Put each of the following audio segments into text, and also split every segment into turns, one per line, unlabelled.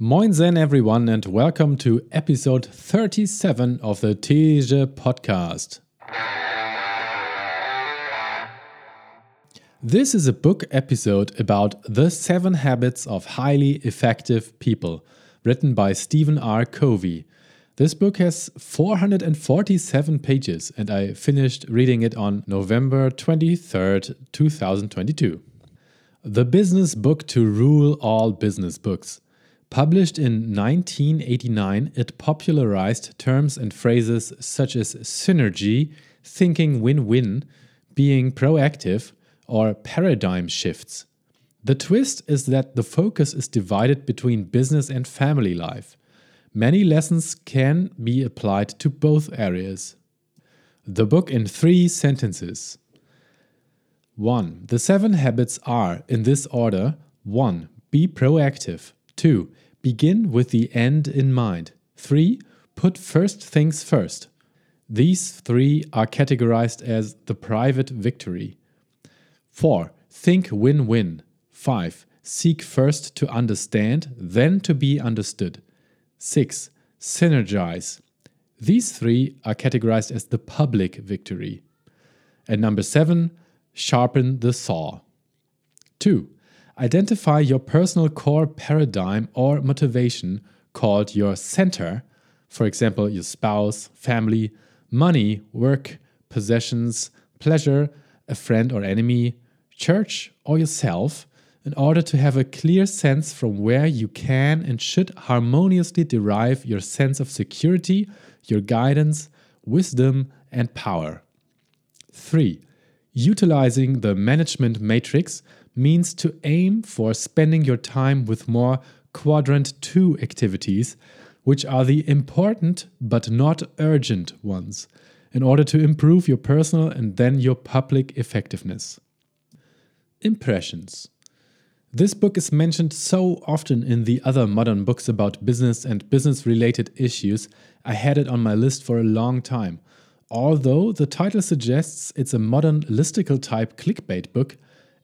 Moin Zen, everyone, and welcome to episode 37 of the Teja podcast. This is a book episode about The Seven Habits of Highly Effective People, written by Stephen R. Covey. This book has 447 pages, and I finished reading it on November 23rd, 2022. The Business Book to Rule All Business Books. Published in 1989, it popularized terms and phrases such as synergy, thinking win win, being proactive, or paradigm shifts. The twist is that the focus is divided between business and family life. Many lessons can be applied to both areas. The book in three sentences. 1. The seven habits are, in this order 1. Be proactive. 2. Begin with the end in mind. 3. Put first things first. These three are categorized as the private victory. 4. Think win win. 5. Seek first to understand, then to be understood. 6. Synergize. These three are categorized as the public victory. And number 7. Sharpen the saw. 2. Identify your personal core paradigm or motivation called your center, for example, your spouse, family, money, work, possessions, pleasure, a friend or enemy, church, or yourself in order to have a clear sense from where you can and should harmoniously derive your sense of security, your guidance, wisdom, and power. 3. Utilizing the management matrix means to aim for spending your time with more quadrant 2 activities, which are the important but not urgent ones, in order to improve your personal and then your public effectiveness. Impressions this book is mentioned so often in the other modern books about business and business related issues, I had it on my list for a long time. Although the title suggests it's a modern listicle type clickbait book,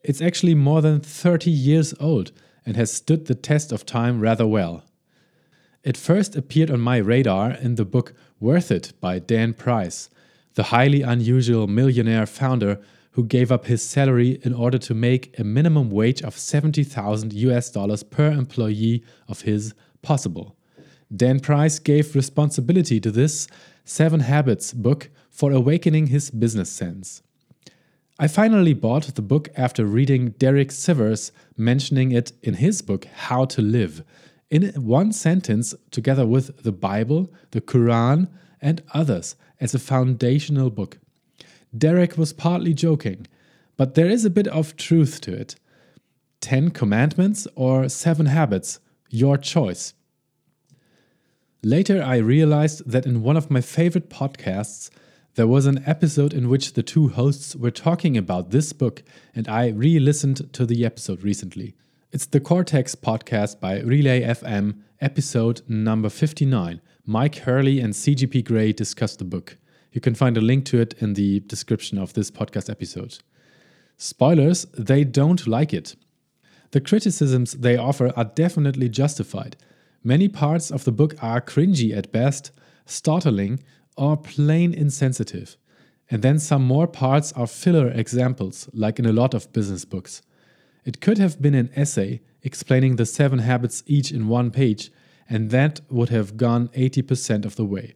it's actually more than 30 years old and has stood the test of time rather well. It first appeared on my radar in the book Worth It by Dan Price, the highly unusual millionaire founder who gave up his salary in order to make a minimum wage of 70,000 US dollars per employee of his possible. Dan Price gave responsibility to this Seven Habits book for awakening his business sense. I finally bought the book after reading Derek Sivers mentioning it in his book How to Live, in one sentence, together with the Bible, the Quran, and others, as a foundational book. Derek was partly joking, but there is a bit of truth to it. Ten Commandments or Seven Habits, your choice. Later, I realized that in one of my favorite podcasts, there was an episode in which the two hosts were talking about this book, and I re listened to the episode recently. It's the Cortex podcast by Relay FM, episode number 59. Mike Hurley and CGP Grey discuss the book. You can find a link to it in the description of this podcast episode. Spoilers, they don't like it. The criticisms they offer are definitely justified. Many parts of the book are cringy at best, startling, or plain insensitive. And then some more parts are filler examples, like in a lot of business books. It could have been an essay explaining the seven habits each in one page, and that would have gone 80% of the way.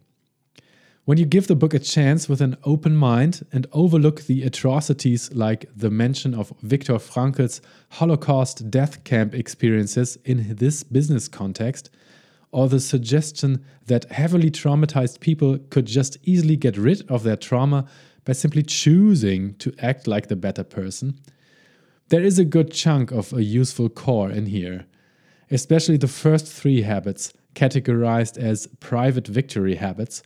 When you give the book a chance with an open mind and overlook the atrocities like the mention of Viktor Frankl's Holocaust death camp experiences in this business context, or the suggestion that heavily traumatized people could just easily get rid of their trauma by simply choosing to act like the better person, there is a good chunk of a useful core in here, especially the first three habits, categorized as private victory habits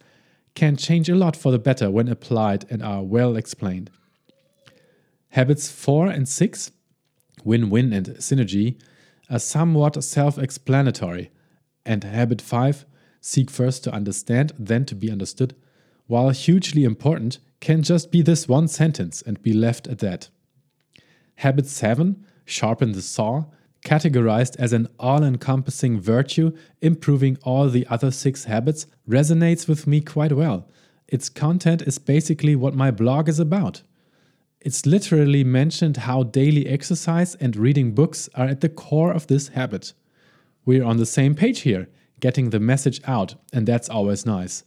can change a lot for the better when applied and are well explained. Habits 4 and 6, win win and synergy, are somewhat self explanatory, and habit 5, seek first to understand, then to be understood, while hugely important, can just be this one sentence and be left at that. Habit 7, sharpen the saw, categorized as an all encompassing virtue, improving all the other six habits, resonates with me quite well. Its content is basically what my blog is about. It's literally mentioned how daily exercise and reading books are at the core of this habit. We're on the same page here, getting the message out, and that's always nice.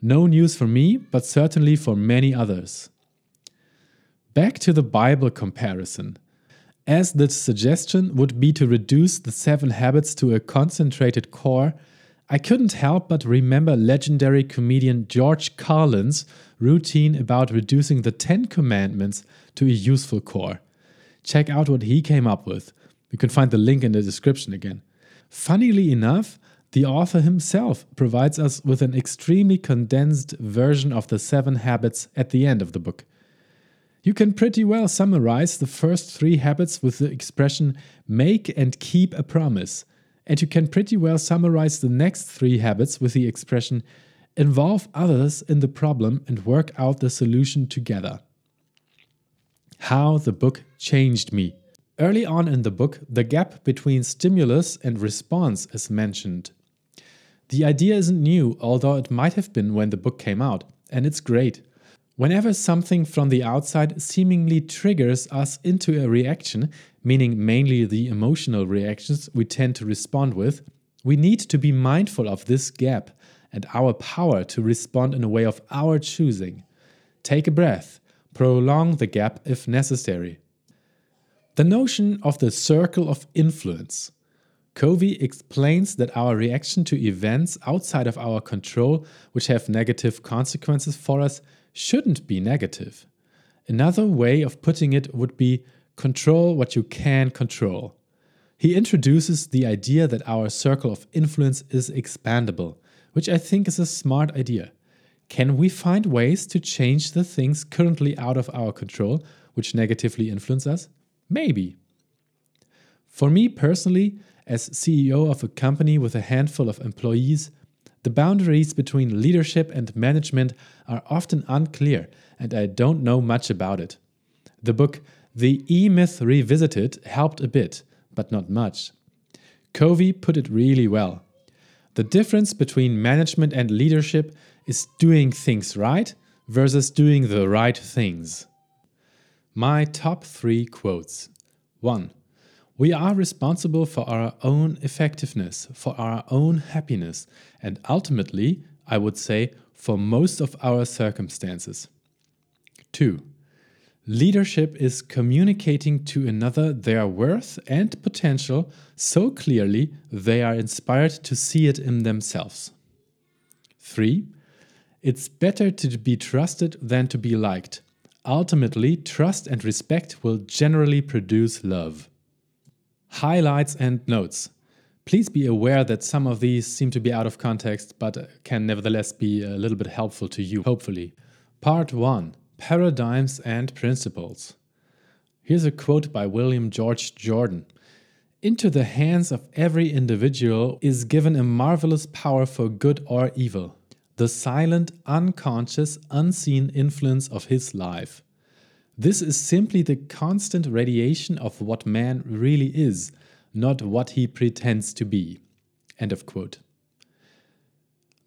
No news for me, but certainly for many others. Back to the Bible comparison. As the suggestion would be to reduce the seven habits to a concentrated core, I couldn't help but remember legendary comedian George Carlin's routine about reducing the Ten Commandments to a useful core. Check out what he came up with. You can find the link in the description again. Funnily enough, the author himself provides us with an extremely condensed version of the seven habits at the end of the book. You can pretty well summarize the first three habits with the expression make and keep a promise, and you can pretty well summarize the next three habits with the expression involve others in the problem and work out the solution together. How the book changed me. Early on in the book, the gap between stimulus and response is mentioned. The idea isn't new, although it might have been when the book came out, and it's great. Whenever something from the outside seemingly triggers us into a reaction, meaning mainly the emotional reactions we tend to respond with, we need to be mindful of this gap and our power to respond in a way of our choosing. Take a breath, prolong the gap if necessary. The notion of the circle of influence. Covey explains that our reaction to events outside of our control, which have negative consequences for us, shouldn't be negative. Another way of putting it would be Control what you can control. He introduces the idea that our circle of influence is expandable, which I think is a smart idea. Can we find ways to change the things currently out of our control which negatively influence us? Maybe. For me personally, as CEO of a company with a handful of employees, the boundaries between leadership and management are often unclear, and I don't know much about it. The book the E Myth Revisited helped a bit, but not much. Covey put it really well. The difference between management and leadership is doing things right versus doing the right things. My top three quotes 1. We are responsible for our own effectiveness, for our own happiness, and ultimately, I would say, for most of our circumstances. 2. Leadership is communicating to another their worth and potential so clearly they are inspired to see it in themselves. 3. It's better to be trusted than to be liked. Ultimately, trust and respect will generally produce love. Highlights and notes. Please be aware that some of these seem to be out of context, but can nevertheless be a little bit helpful to you, hopefully. Part 1 Paradigms and Principles. Here's a quote by William George Jordan Into the hands of every individual is given a marvelous power for good or evil, the silent, unconscious, unseen influence of his life. This is simply the constant radiation of what man really is, not what he pretends to be. End of quote.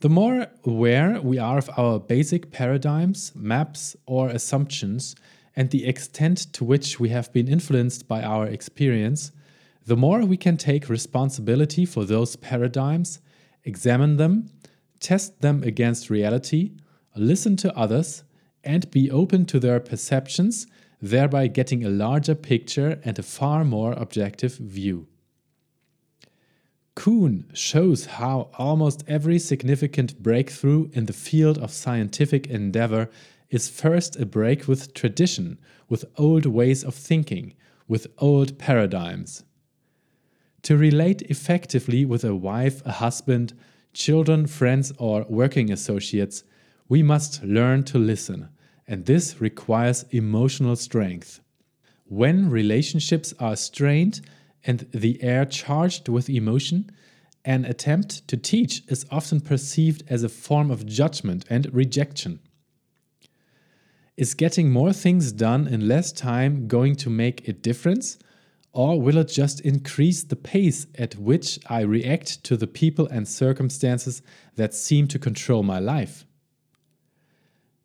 The more aware we are of our basic paradigms, maps, or assumptions, and the extent to which we have been influenced by our experience, the more we can take responsibility for those paradigms, examine them, test them against reality, listen to others, and be open to their perceptions, thereby getting a larger picture and a far more objective view. Kuhn shows how almost every significant breakthrough in the field of scientific endeavor is first a break with tradition, with old ways of thinking, with old paradigms. To relate effectively with a wife, a husband, children, friends, or working associates, we must learn to listen, and this requires emotional strength. When relationships are strained, and the air charged with emotion, an attempt to teach is often perceived as a form of judgment and rejection. Is getting more things done in less time going to make a difference? Or will it just increase the pace at which I react to the people and circumstances that seem to control my life?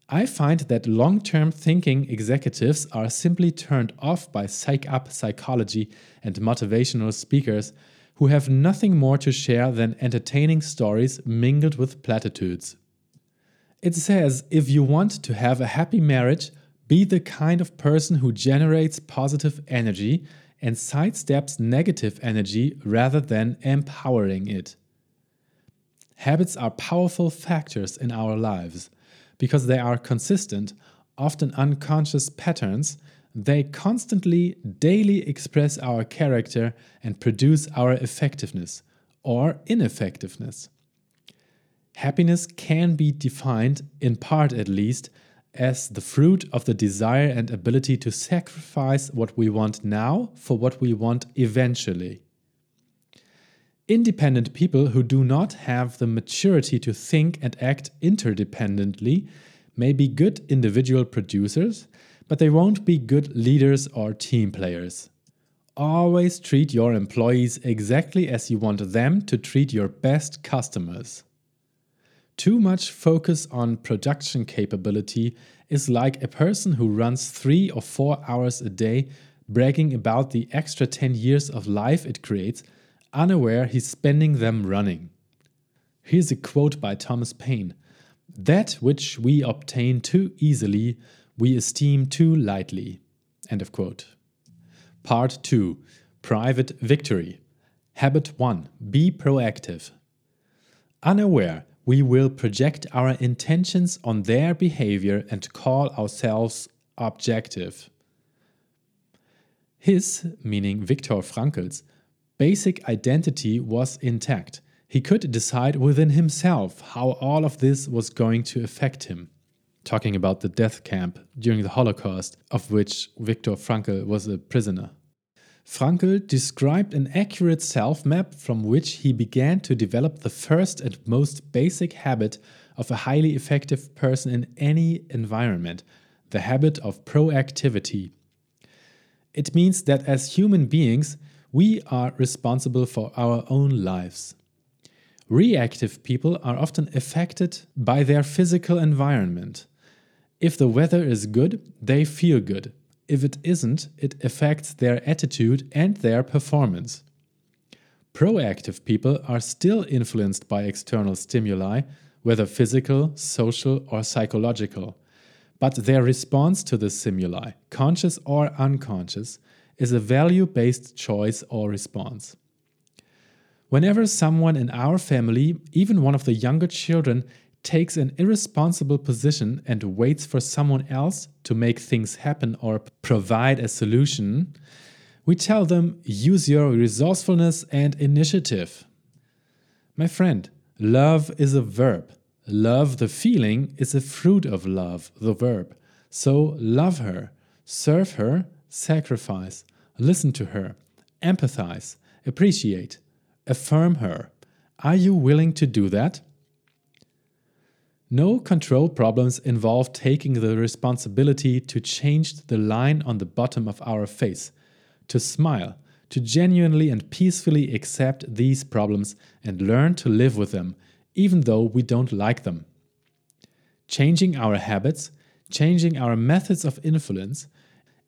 I find that long term thinking executives are simply turned off by psych up psychology and motivational speakers who have nothing more to share than entertaining stories mingled with platitudes. It says if you want to have a happy marriage, be the kind of person who generates positive energy and sidesteps negative energy rather than empowering it. Habits are powerful factors in our lives because they are consistent, often unconscious patterns. They constantly, daily express our character and produce our effectiveness or ineffectiveness. Happiness can be defined, in part at least, as the fruit of the desire and ability to sacrifice what we want now for what we want eventually. Independent people who do not have the maturity to think and act interdependently may be good individual producers, but they won't be good leaders or team players. Always treat your employees exactly as you want them to treat your best customers. Too much focus on production capability is like a person who runs three or four hours a day bragging about the extra 10 years of life it creates, unaware he's spending them running. Here's a quote by Thomas Paine That which we obtain too easily, we esteem too lightly. End of quote. Part 2 Private Victory. Habit 1 Be proactive. Unaware, we will project our intentions on their behavior and call ourselves objective. His, meaning Viktor Frankl's, basic identity was intact. He could decide within himself how all of this was going to affect him. Talking about the death camp during the Holocaust, of which Viktor Frankl was a prisoner. Frankl described an accurate self map from which he began to develop the first and most basic habit of a highly effective person in any environment the habit of proactivity. It means that as human beings, we are responsible for our own lives. Reactive people are often affected by their physical environment. If the weather is good, they feel good if it isn't, it affects their attitude and their performance. Proactive people are still influenced by external stimuli, whether physical, social, or psychological. But their response to the stimuli, conscious or unconscious, is a value based choice or response. Whenever someone in our family, even one of the younger children, takes an irresponsible position and waits for someone else to make things happen or provide a solution, we tell them use your resourcefulness and initiative. My friend, love is a verb. Love, the feeling, is a fruit of love, the verb. So love her, serve her, sacrifice, listen to her, empathize, appreciate, affirm her. Are you willing to do that? No control problems involve taking the responsibility to change the line on the bottom of our face, to smile, to genuinely and peacefully accept these problems and learn to live with them, even though we don't like them. Changing our habits, changing our methods of influence,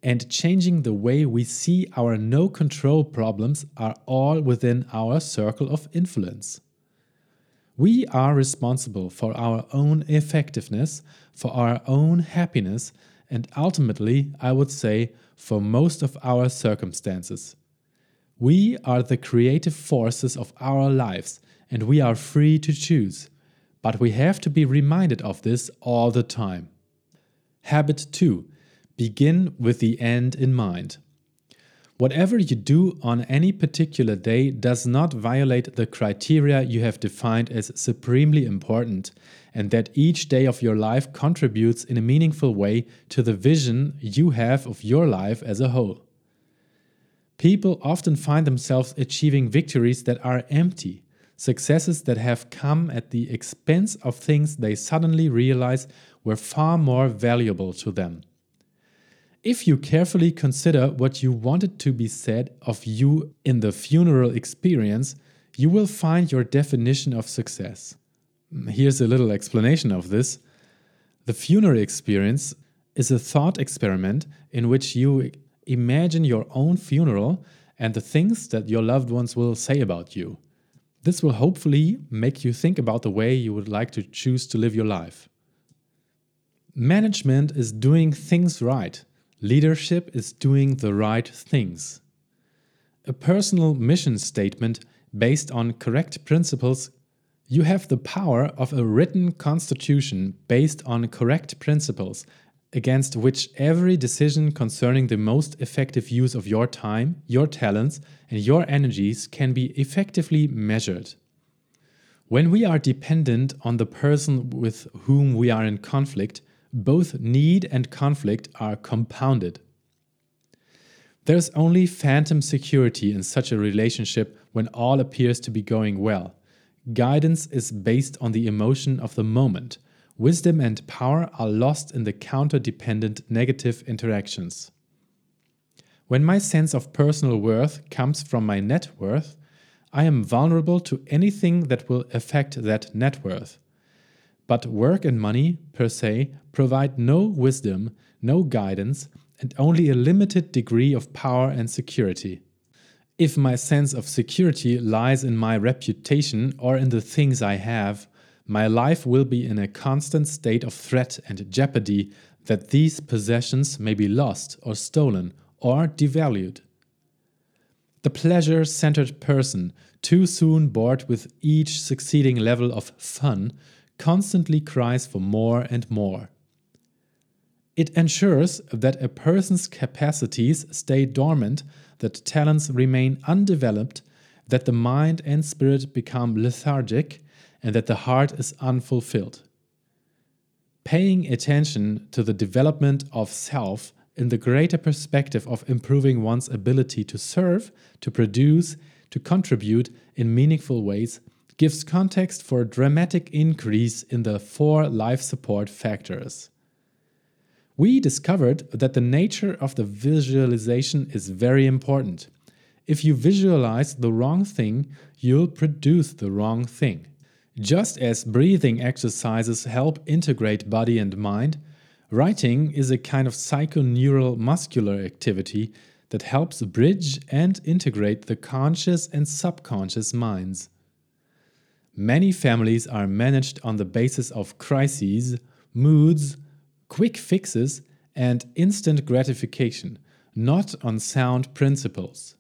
and changing the way we see our no control problems are all within our circle of influence. We are responsible for our own effectiveness, for our own happiness, and ultimately, I would say, for most of our circumstances. We are the creative forces of our lives, and we are free to choose. But we have to be reminded of this all the time. Habit 2 Begin with the end in mind. Whatever you do on any particular day does not violate the criteria you have defined as supremely important, and that each day of your life contributes in a meaningful way to the vision you have of your life as a whole. People often find themselves achieving victories that are empty, successes that have come at the expense of things they suddenly realize were far more valuable to them. If you carefully consider what you wanted to be said of you in the funeral experience, you will find your definition of success. Mm, here's a little explanation of this. The funeral experience is a thought experiment in which you imagine your own funeral and the things that your loved ones will say about you. This will hopefully make you think about the way you would like to choose to live your life. Management is doing things right. Leadership is doing the right things. A personal mission statement based on correct principles you have the power of a written constitution based on correct principles, against which every decision concerning the most effective use of your time, your talents, and your energies can be effectively measured. When we are dependent on the person with whom we are in conflict, both need and conflict are compounded. There's only phantom security in such a relationship when all appears to be going well. Guidance is based on the emotion of the moment. Wisdom and power are lost in the counter dependent negative interactions. When my sense of personal worth comes from my net worth, I am vulnerable to anything that will affect that net worth. But work and money, per se, provide no wisdom, no guidance, and only a limited degree of power and security. If my sense of security lies in my reputation or in the things I have, my life will be in a constant state of threat and jeopardy that these possessions may be lost or stolen or devalued. The pleasure centered person, too soon bored with each succeeding level of fun, constantly cries for more and more. It ensures that a person's capacities stay dormant that talents remain undeveloped, that the mind and spirit become lethargic, and that the heart is unfulfilled. Paying attention to the development of self in the greater perspective of improving one's ability to serve, to produce, to contribute in meaningful ways gives context for a dramatic increase in the four life support factors we discovered that the nature of the visualization is very important. If you visualize the wrong thing, you'll produce the wrong thing. Just as breathing exercises help integrate body and mind, writing is a kind of psychoneural muscular activity that helps bridge and integrate the conscious and subconscious minds. Many families are managed on the basis of crises, moods, quick fixes, and instant gratification, not on sound principles.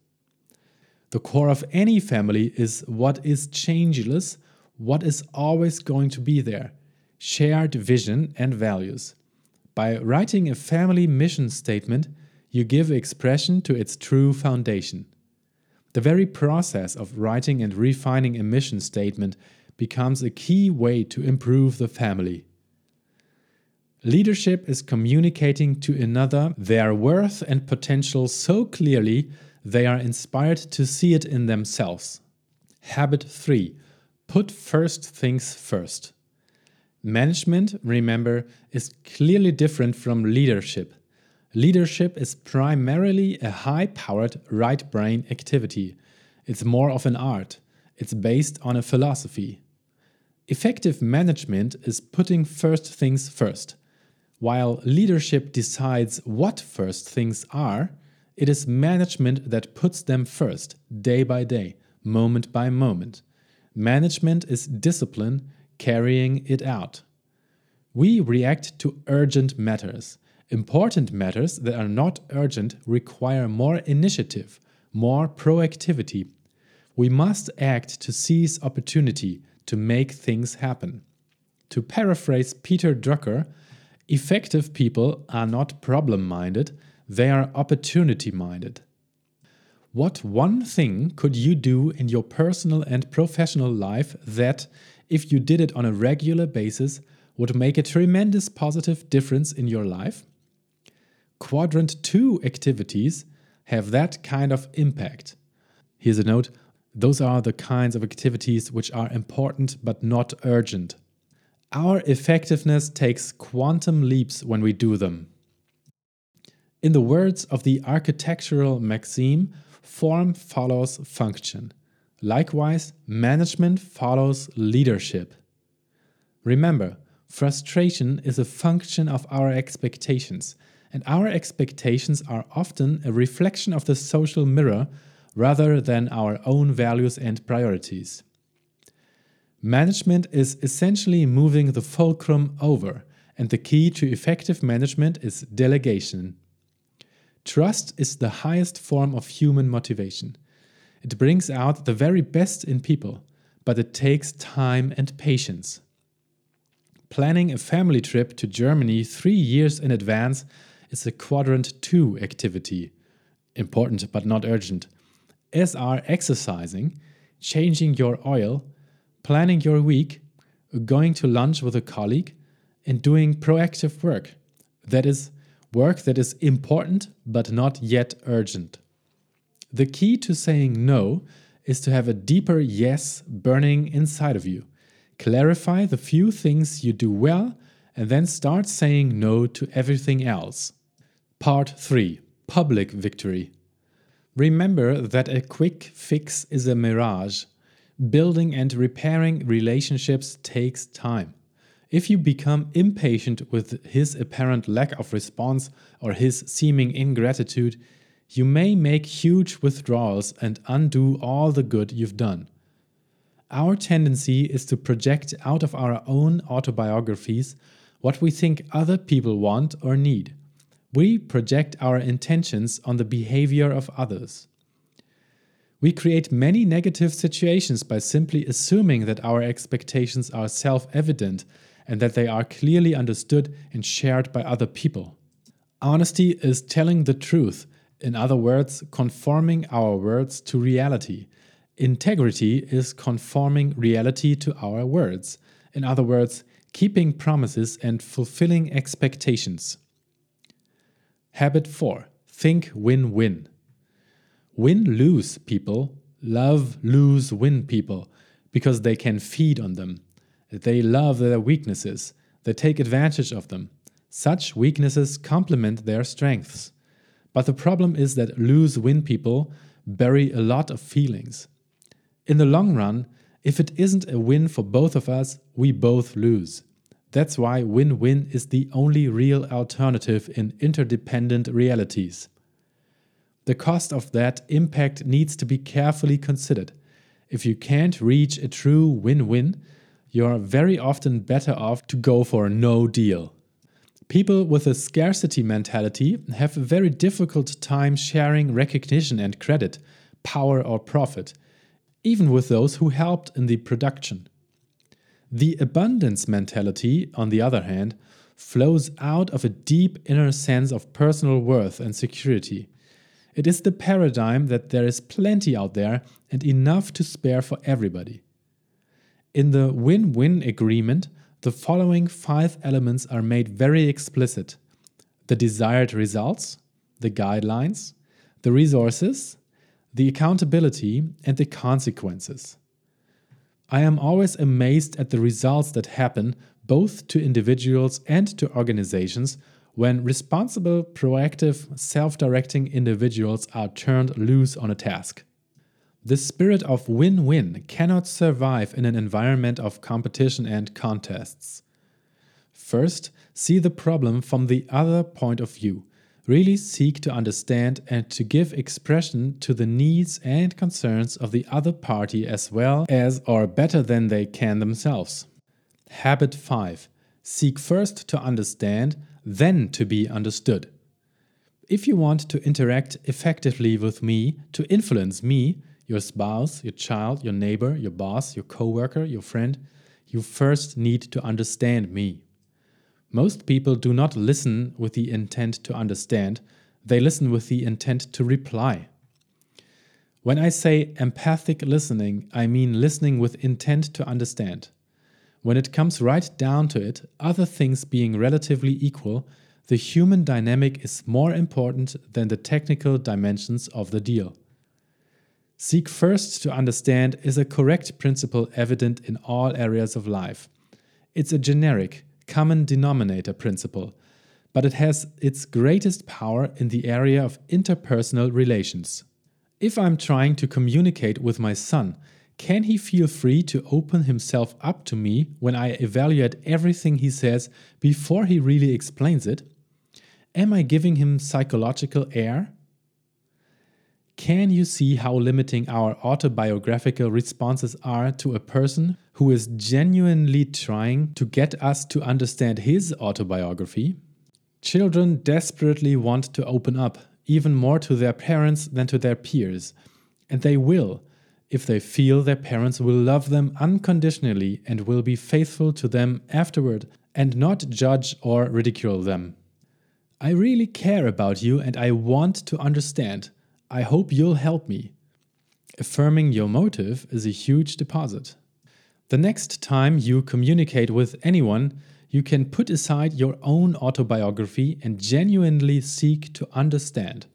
The core of any family is what is changeless, what is always going to be there, shared vision and values. By writing a family mission statement, you give expression to its true foundation. The very process of writing and refining a mission statement becomes a key way to improve the family. Leadership is communicating to another their worth and potential so clearly they are inspired to see it in themselves. Habit 3 Put first things first. Management, remember, is clearly different from leadership. Leadership is primarily a high powered right brain activity. It's more of an art, it's based on a philosophy. Effective management is putting first things first. While leadership decides what first things are, it is management that puts them first, day by day, moment by moment. Management is discipline carrying it out. We react to urgent matters. Important matters that are not urgent require more initiative, more proactivity. We must act to seize opportunity, to make things happen. To paraphrase Peter Drucker, Effective people are not problem minded, they are opportunity minded. What one thing could you do in your personal and professional life that, if you did it on a regular basis, would make a tremendous positive difference in your life? Quadrant 2 activities have that kind of impact. Here's a note those are the kinds of activities which are important but not urgent. Our effectiveness takes quantum leaps when we do them. In the words of the architectural maxim, form follows function. Likewise, management follows leadership. Remember, frustration is a function of our expectations, and our expectations are often a reflection of the social mirror rather than our own values and priorities. Management is essentially moving the fulcrum over, and the key to effective management is delegation. Trust is the highest form of human motivation. It brings out the very best in people, but it takes time and patience. Planning a family trip to Germany three years in advance is a quadrant 2 activity. Important but not urgent. As are exercising, changing your oil, planning your week, going to lunch with a colleague, and doing proactive work. That is, work that is important but not yet urgent. The key to saying no is to have a deeper yes burning inside of you. Clarify the few things you do well and then start saying no to everything else. Part 3 Public Victory. Remember that a quick fix is a mirage. Building and repairing relationships takes time. If you become impatient with his apparent lack of response or his seeming ingratitude, you may make huge withdrawals and undo all the good you've done. Our tendency is to project out of our own autobiographies what we think other people want or need. We project our intentions on the behavior of others. We create many negative situations by simply assuming that our expectations are self evident and that they are clearly understood and shared by other people. Honesty is telling the truth in other words, conforming our words to reality. Integrity is conforming reality to our words. In other words, keeping promises and fulfilling expectations. Habit 4 Think win win. Win lose people love lose win people because they can feed on them. They love their weaknesses, they take advantage of them. Such weaknesses complement their strengths. But the problem is that lose win people bury a lot of feelings. In the long run, if it isn't a win for both of us, we both lose. That's why win win is the only real alternative in interdependent realities. The cost of that impact needs to be carefully considered. If you can't reach a true win win, you're very often better off to go for a no deal. People with a scarcity mentality have a very difficult time sharing recognition and credit, power or profit, even with those who helped in the production. The abundance mentality, on the other hand, flows out of a deep inner sense of personal worth and security. It is the paradigm that there is plenty out there and enough to spare for everybody. In the win win agreement, the following five elements are made very explicit the desired results, the guidelines, the resources, the accountability, and the consequences. I am always amazed at the results that happen both to individuals and to organizations when responsible, proactive, self directing individuals are turned loose on a task. The spirit of win win cannot survive in an environment of competition and contests. First, see the problem from the other point of view. Really seek to understand and to give expression to the needs and concerns of the other party as well as or better than they can themselves. Habit 5 Seek first to understand, then to be understood. If you want to interact effectively with me, to influence me, your spouse, your child, your neighbor, your boss, your coworker, your friend, you first need to understand me. Most people do not listen with the intent to understand, they listen with the intent to reply. When I say empathic listening, I mean listening with intent to understand. When it comes right down to it, other things being relatively equal, the human dynamic is more important than the technical dimensions of the deal. Seek first to understand is a correct principle evident in all areas of life. It's a generic, common denominator principle, but it has its greatest power in the area of interpersonal relations. If I'm trying to communicate with my son, can he feel free to open himself up to me when I evaluate everything he says before he really explains it? Am I giving him psychological air? Can you see how limiting our autobiographical responses are to a person who is genuinely trying to get us to understand his autobiography? Children desperately want to open up, even more to their parents than to their peers, and they will if they feel their parents will love them unconditionally and will be faithful to them afterward and not judge or ridicule them. I really care about you and I want to understand. I hope you'll help me. Affirming your motive is a huge deposit. The next time you communicate with anyone, you can put aside your own autobiography and genuinely seek to understand.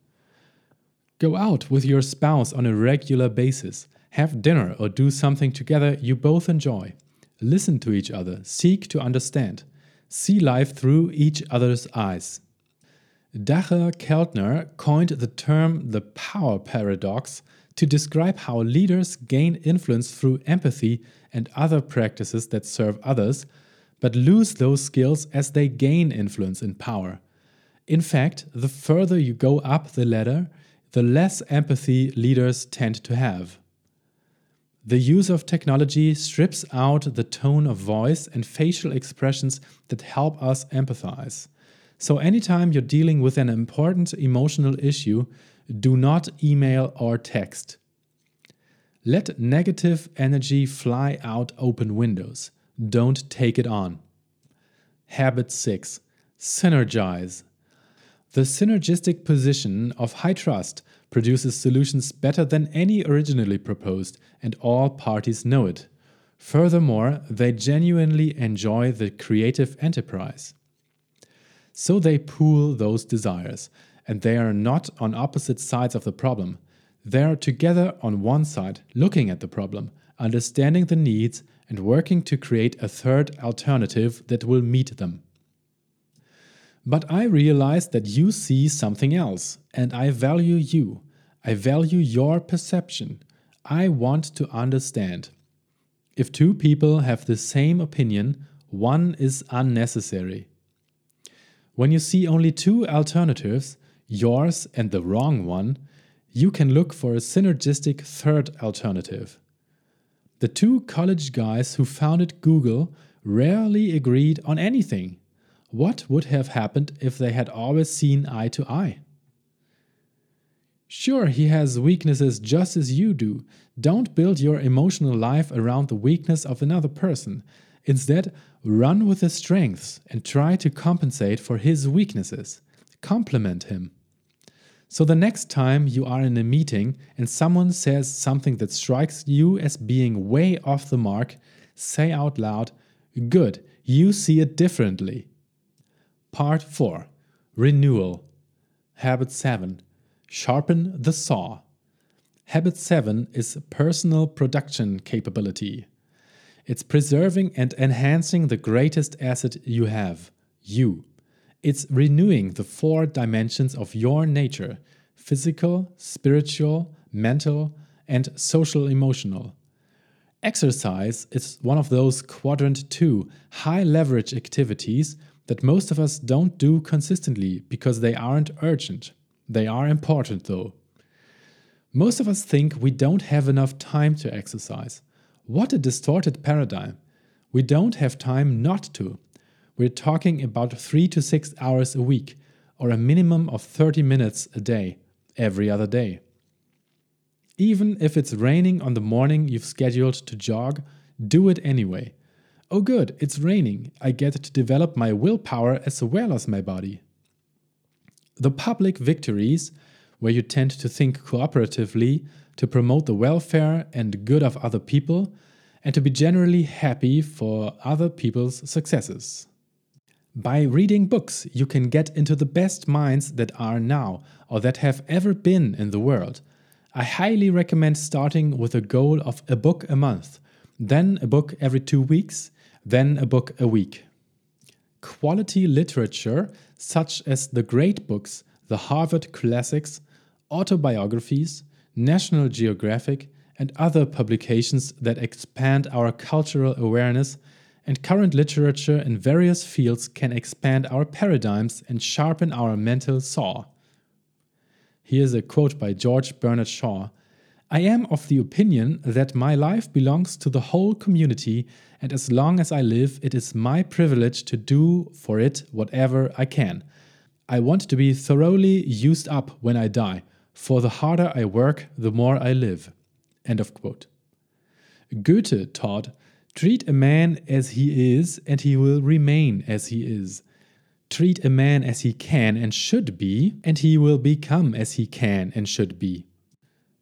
Go out with your spouse on a regular basis have dinner or do something together you both enjoy. Listen to each other, seek to understand, see life through each other's eyes. Dacher Keltner coined the term the power paradox to describe how leaders gain influence through empathy and other practices that serve others, but lose those skills as they gain influence and power. In fact, the further you go up the ladder, the less empathy leaders tend to have. The use of technology strips out the tone of voice and facial expressions that help us empathize. So, anytime you're dealing with an important emotional issue, do not email or text. Let negative energy fly out open windows. Don't take it on. Habit 6 Synergize. The synergistic position of high trust produces solutions better than any originally proposed, and all parties know it. Furthermore, they genuinely enjoy the creative enterprise. So they pool those desires, and they are not on opposite sides of the problem. They are together on one side, looking at the problem, understanding the needs, and working to create a third alternative that will meet them. But I realize that you see something else, and I value you. I value your perception. I want to understand. If two people have the same opinion, one is unnecessary. When you see only two alternatives, yours and the wrong one, you can look for a synergistic third alternative. The two college guys who founded Google rarely agreed on anything. What would have happened if they had always seen eye to eye? Sure, he has weaknesses just as you do. Don't build your emotional life around the weakness of another person. Instead, run with his strengths and try to compensate for his weaknesses. Compliment him. So, the next time you are in a meeting and someone says something that strikes you as being way off the mark, say out loud, Good, you see it differently. Part 4 Renewal Habit 7 Sharpen the saw. Habit 7 is personal production capability. It's preserving and enhancing the greatest asset you have you. It's renewing the four dimensions of your nature physical, spiritual, mental, and social emotional. Exercise is one of those quadrant 2 high leverage activities that most of us don't do consistently because they aren't urgent. They are important though. Most of us think we don't have enough time to exercise. What a distorted paradigm. We don't have time not to. We're talking about 3 to 6 hours a week, or a minimum of 30 minutes a day, every other day. Even if it's raining on the morning you've scheduled to jog, do it anyway. Oh, good, it's raining. I get to develop my willpower as well as my body. The public victories, where you tend to think cooperatively to promote the welfare and good of other people, and to be generally happy for other people's successes. By reading books, you can get into the best minds that are now or that have ever been in the world. I highly recommend starting with a goal of a book a month, then a book every two weeks, then a book a week. quality literature such as the great books, the Harvard Classics, autobiographies, National Geographic, and other publications that expand our cultural awareness, and current literature in various fields can expand our paradigms and sharpen our mental saw. Here's a quote by George Bernard Shaw I am of the opinion that my life belongs to the whole community, and as long as I live, it is my privilege to do for it whatever I can. I want to be thoroughly used up when I die, for the harder I work, the more I live. End of quote. Goethe taught, Treat a man as he is, and he will remain as he is. Treat a man as he can and should be, and he will become as he can and should be.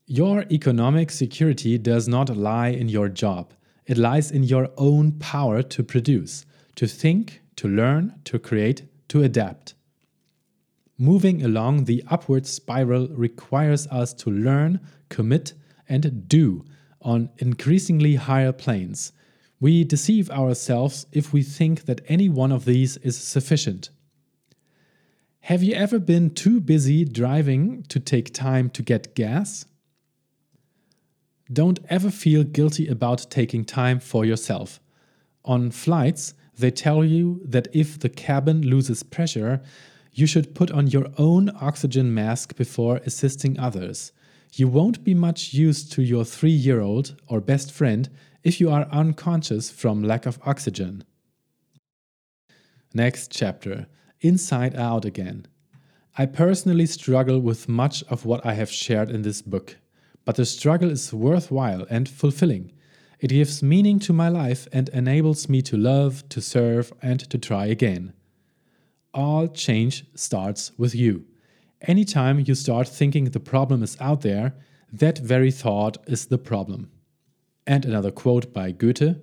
Your economic security does not lie in your job. It lies in your own power to produce, to think, to learn, to create, to adapt. Moving along the upward spiral requires us to learn, commit, and do on increasingly higher planes. We deceive ourselves if we think that any one of these is sufficient. Have you ever been too busy driving to take time to get gas? Don't ever feel guilty about taking time for yourself. On flights, they tell you that if the cabin loses pressure, you should put on your own oxygen mask before assisting others. You won't be much use to your three year old or best friend if you are unconscious from lack of oxygen. Next chapter Inside Out Again. I personally struggle with much of what I have shared in this book. But the struggle is worthwhile and fulfilling. It gives meaning to my life and enables me to love, to serve, and to try again. All change starts with you. Anytime you start thinking the problem is out there, that very thought is the problem. And another quote by Goethe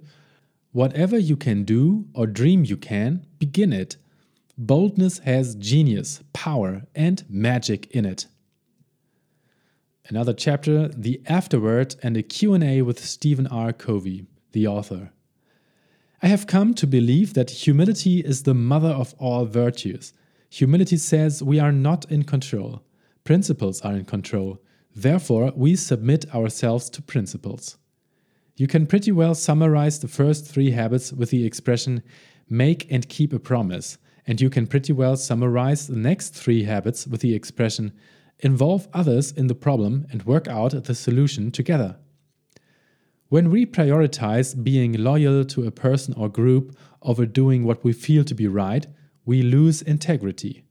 Whatever you can do or dream you can, begin it. Boldness has genius, power, and magic in it another chapter, The Afterword, and a Q&A with Stephen R. Covey, the author. I have come to believe that humility is the mother of all virtues. Humility says we are not in control. Principles are in control. Therefore, we submit ourselves to principles. You can pretty well summarize the first three habits with the expression make and keep a promise, and you can pretty well summarize the next three habits with the expression involve others in the problem, and work out the solution together. When we prioritize being loyal to a person or group over doing what we feel to be right, we lose integrity.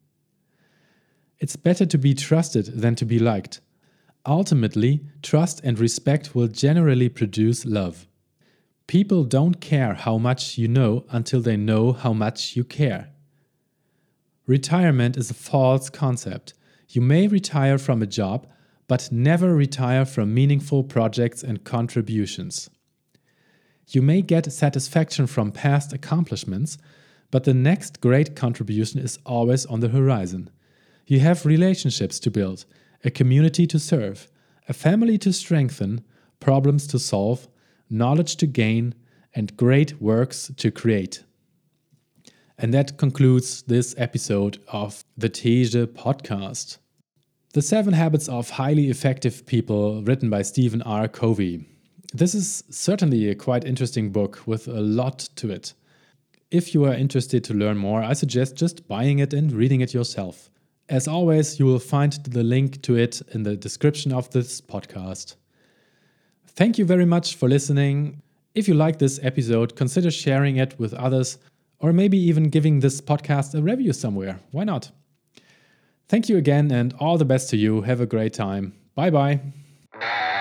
It's better to be trusted than to be liked. Ultimately, trust and respect will generally produce love. People don't care how much you know until they know how much you care. Retirement is a false concept. You may retire from a job, but never retire from meaningful projects and contributions. You may get satisfaction from past accomplishments, but the next great contribution is always on the horizon. You have relationships to build, a community to serve, a family to strengthen, problems to solve, knowledge to gain, and great works to create. And that concludes this episode of the These podcast. The Seven Habits of Highly Effective People, written by Stephen R. Covey. This is certainly a quite interesting book with a lot to it. If you are interested to learn more, I suggest just buying it and reading it yourself. As always, you will find the link to it in the description of this podcast. Thank you very much for listening. If you like this episode, consider sharing it with others or maybe even giving this podcast a review somewhere. Why not? Thank you again and all the best to you. Have a great time. Bye bye.